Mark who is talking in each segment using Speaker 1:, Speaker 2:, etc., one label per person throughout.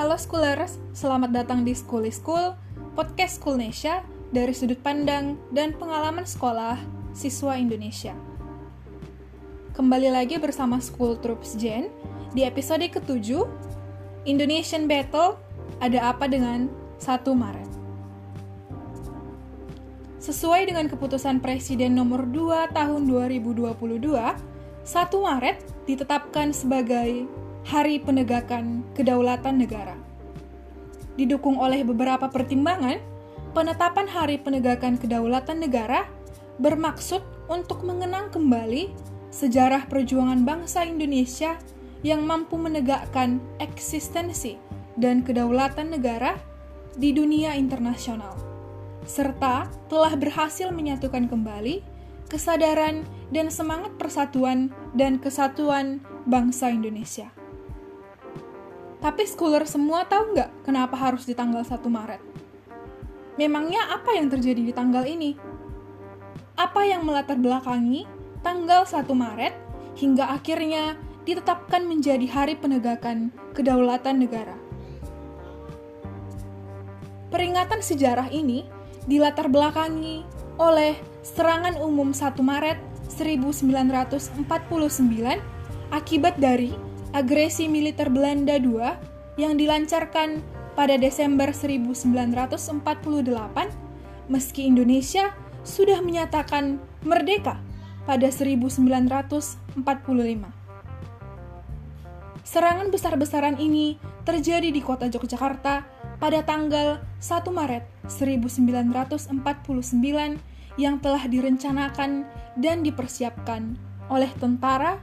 Speaker 1: Halo Schoolers, selamat datang di School is School, podcast Schoolnesia dari sudut pandang dan pengalaman sekolah siswa Indonesia. Kembali lagi bersama School Troops Gen di episode ke-7, Indonesian Battle, ada apa dengan 1 Maret? Sesuai dengan keputusan Presiden nomor 2 tahun 2022, 1 Maret ditetapkan sebagai Hari Penegakan Kedaulatan Negara. Didukung oleh beberapa pertimbangan, penetapan Hari Penegakan Kedaulatan Negara bermaksud untuk mengenang kembali sejarah perjuangan bangsa Indonesia yang mampu menegakkan eksistensi dan kedaulatan negara di dunia internasional, serta telah berhasil menyatukan kembali kesadaran dan semangat persatuan dan kesatuan bangsa Indonesia. Tapi schooler semua tahu nggak kenapa harus di tanggal 1 Maret? Memangnya apa yang terjadi di tanggal ini? Apa yang melatar belakangi tanggal 1 Maret hingga akhirnya ditetapkan menjadi hari penegakan kedaulatan negara? Peringatan sejarah ini dilatar belakangi oleh serangan umum 1 Maret 1949 akibat dari agresi militer Belanda II yang dilancarkan pada Desember 1948 meski Indonesia sudah menyatakan merdeka pada 1945. Serangan besar-besaran ini terjadi di kota Yogyakarta pada tanggal 1 Maret 1949 yang telah direncanakan dan dipersiapkan oleh tentara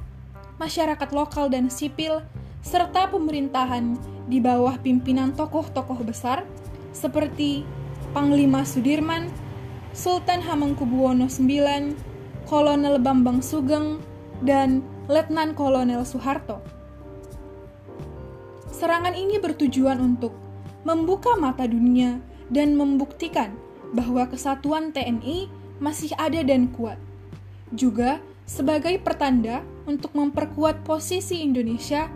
Speaker 1: masyarakat lokal dan sipil, serta pemerintahan di bawah pimpinan tokoh-tokoh besar seperti Panglima Sudirman, Sultan Hamengkubuwono IX, Kolonel Bambang Sugeng, dan Letnan Kolonel Soeharto. Serangan ini bertujuan untuk membuka mata dunia dan membuktikan bahwa kesatuan TNI masih ada dan kuat. Juga sebagai pertanda untuk memperkuat posisi Indonesia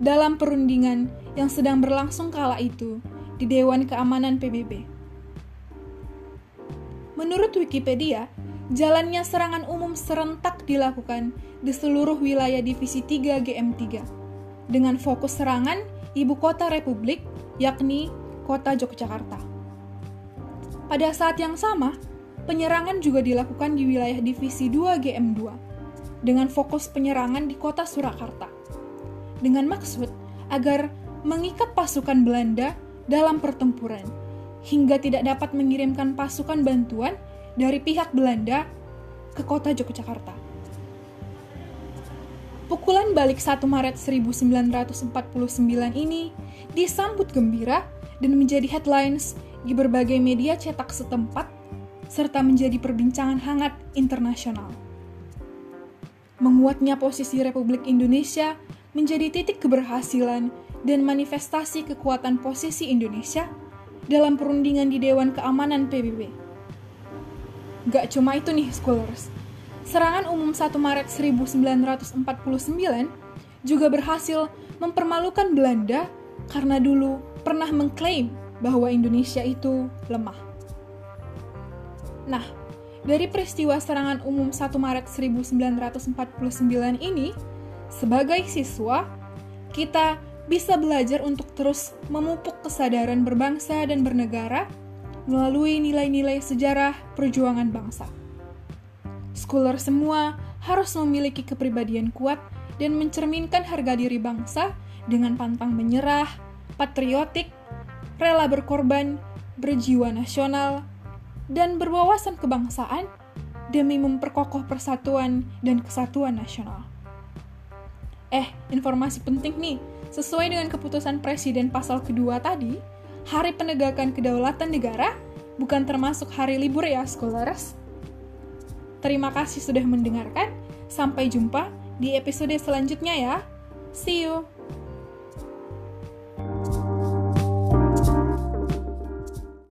Speaker 1: dalam perundingan yang sedang berlangsung kala itu di Dewan Keamanan PBB. Menurut Wikipedia, jalannya serangan umum serentak dilakukan di seluruh wilayah Divisi 3 GM3 dengan fokus serangan ibu kota Republik yakni kota Yogyakarta. Pada saat yang sama, penyerangan juga dilakukan di wilayah Divisi 2 GM2 dengan fokus penyerangan di kota Surakarta. Dengan maksud agar mengikat pasukan Belanda dalam pertempuran hingga tidak dapat mengirimkan pasukan bantuan dari pihak Belanda ke kota Yogyakarta. Pukulan balik 1 Maret 1949 ini disambut gembira dan menjadi headlines di berbagai media cetak setempat serta menjadi perbincangan hangat internasional menguatnya posisi Republik Indonesia menjadi titik keberhasilan dan manifestasi kekuatan posisi Indonesia dalam perundingan di Dewan Keamanan PBB. Gak cuma itu nih, scholars. Serangan umum 1 Maret 1949 juga berhasil mempermalukan Belanda karena dulu pernah mengklaim bahwa Indonesia itu lemah. Nah, dari peristiwa serangan umum 1 Maret 1949 ini, sebagai siswa, kita bisa belajar untuk terus memupuk kesadaran berbangsa dan bernegara melalui nilai-nilai sejarah perjuangan bangsa. Scholar semua harus memiliki kepribadian kuat dan mencerminkan harga diri bangsa dengan pantang menyerah, patriotik, rela berkorban, berjiwa nasional, dan berwawasan kebangsaan demi memperkokoh persatuan dan kesatuan nasional. Eh, informasi penting nih, sesuai dengan keputusan Presiden pasal kedua tadi, Hari Penegakan Kedaulatan Negara bukan termasuk hari libur ya, scholars. Terima kasih sudah mendengarkan. Sampai jumpa di episode selanjutnya ya. See you.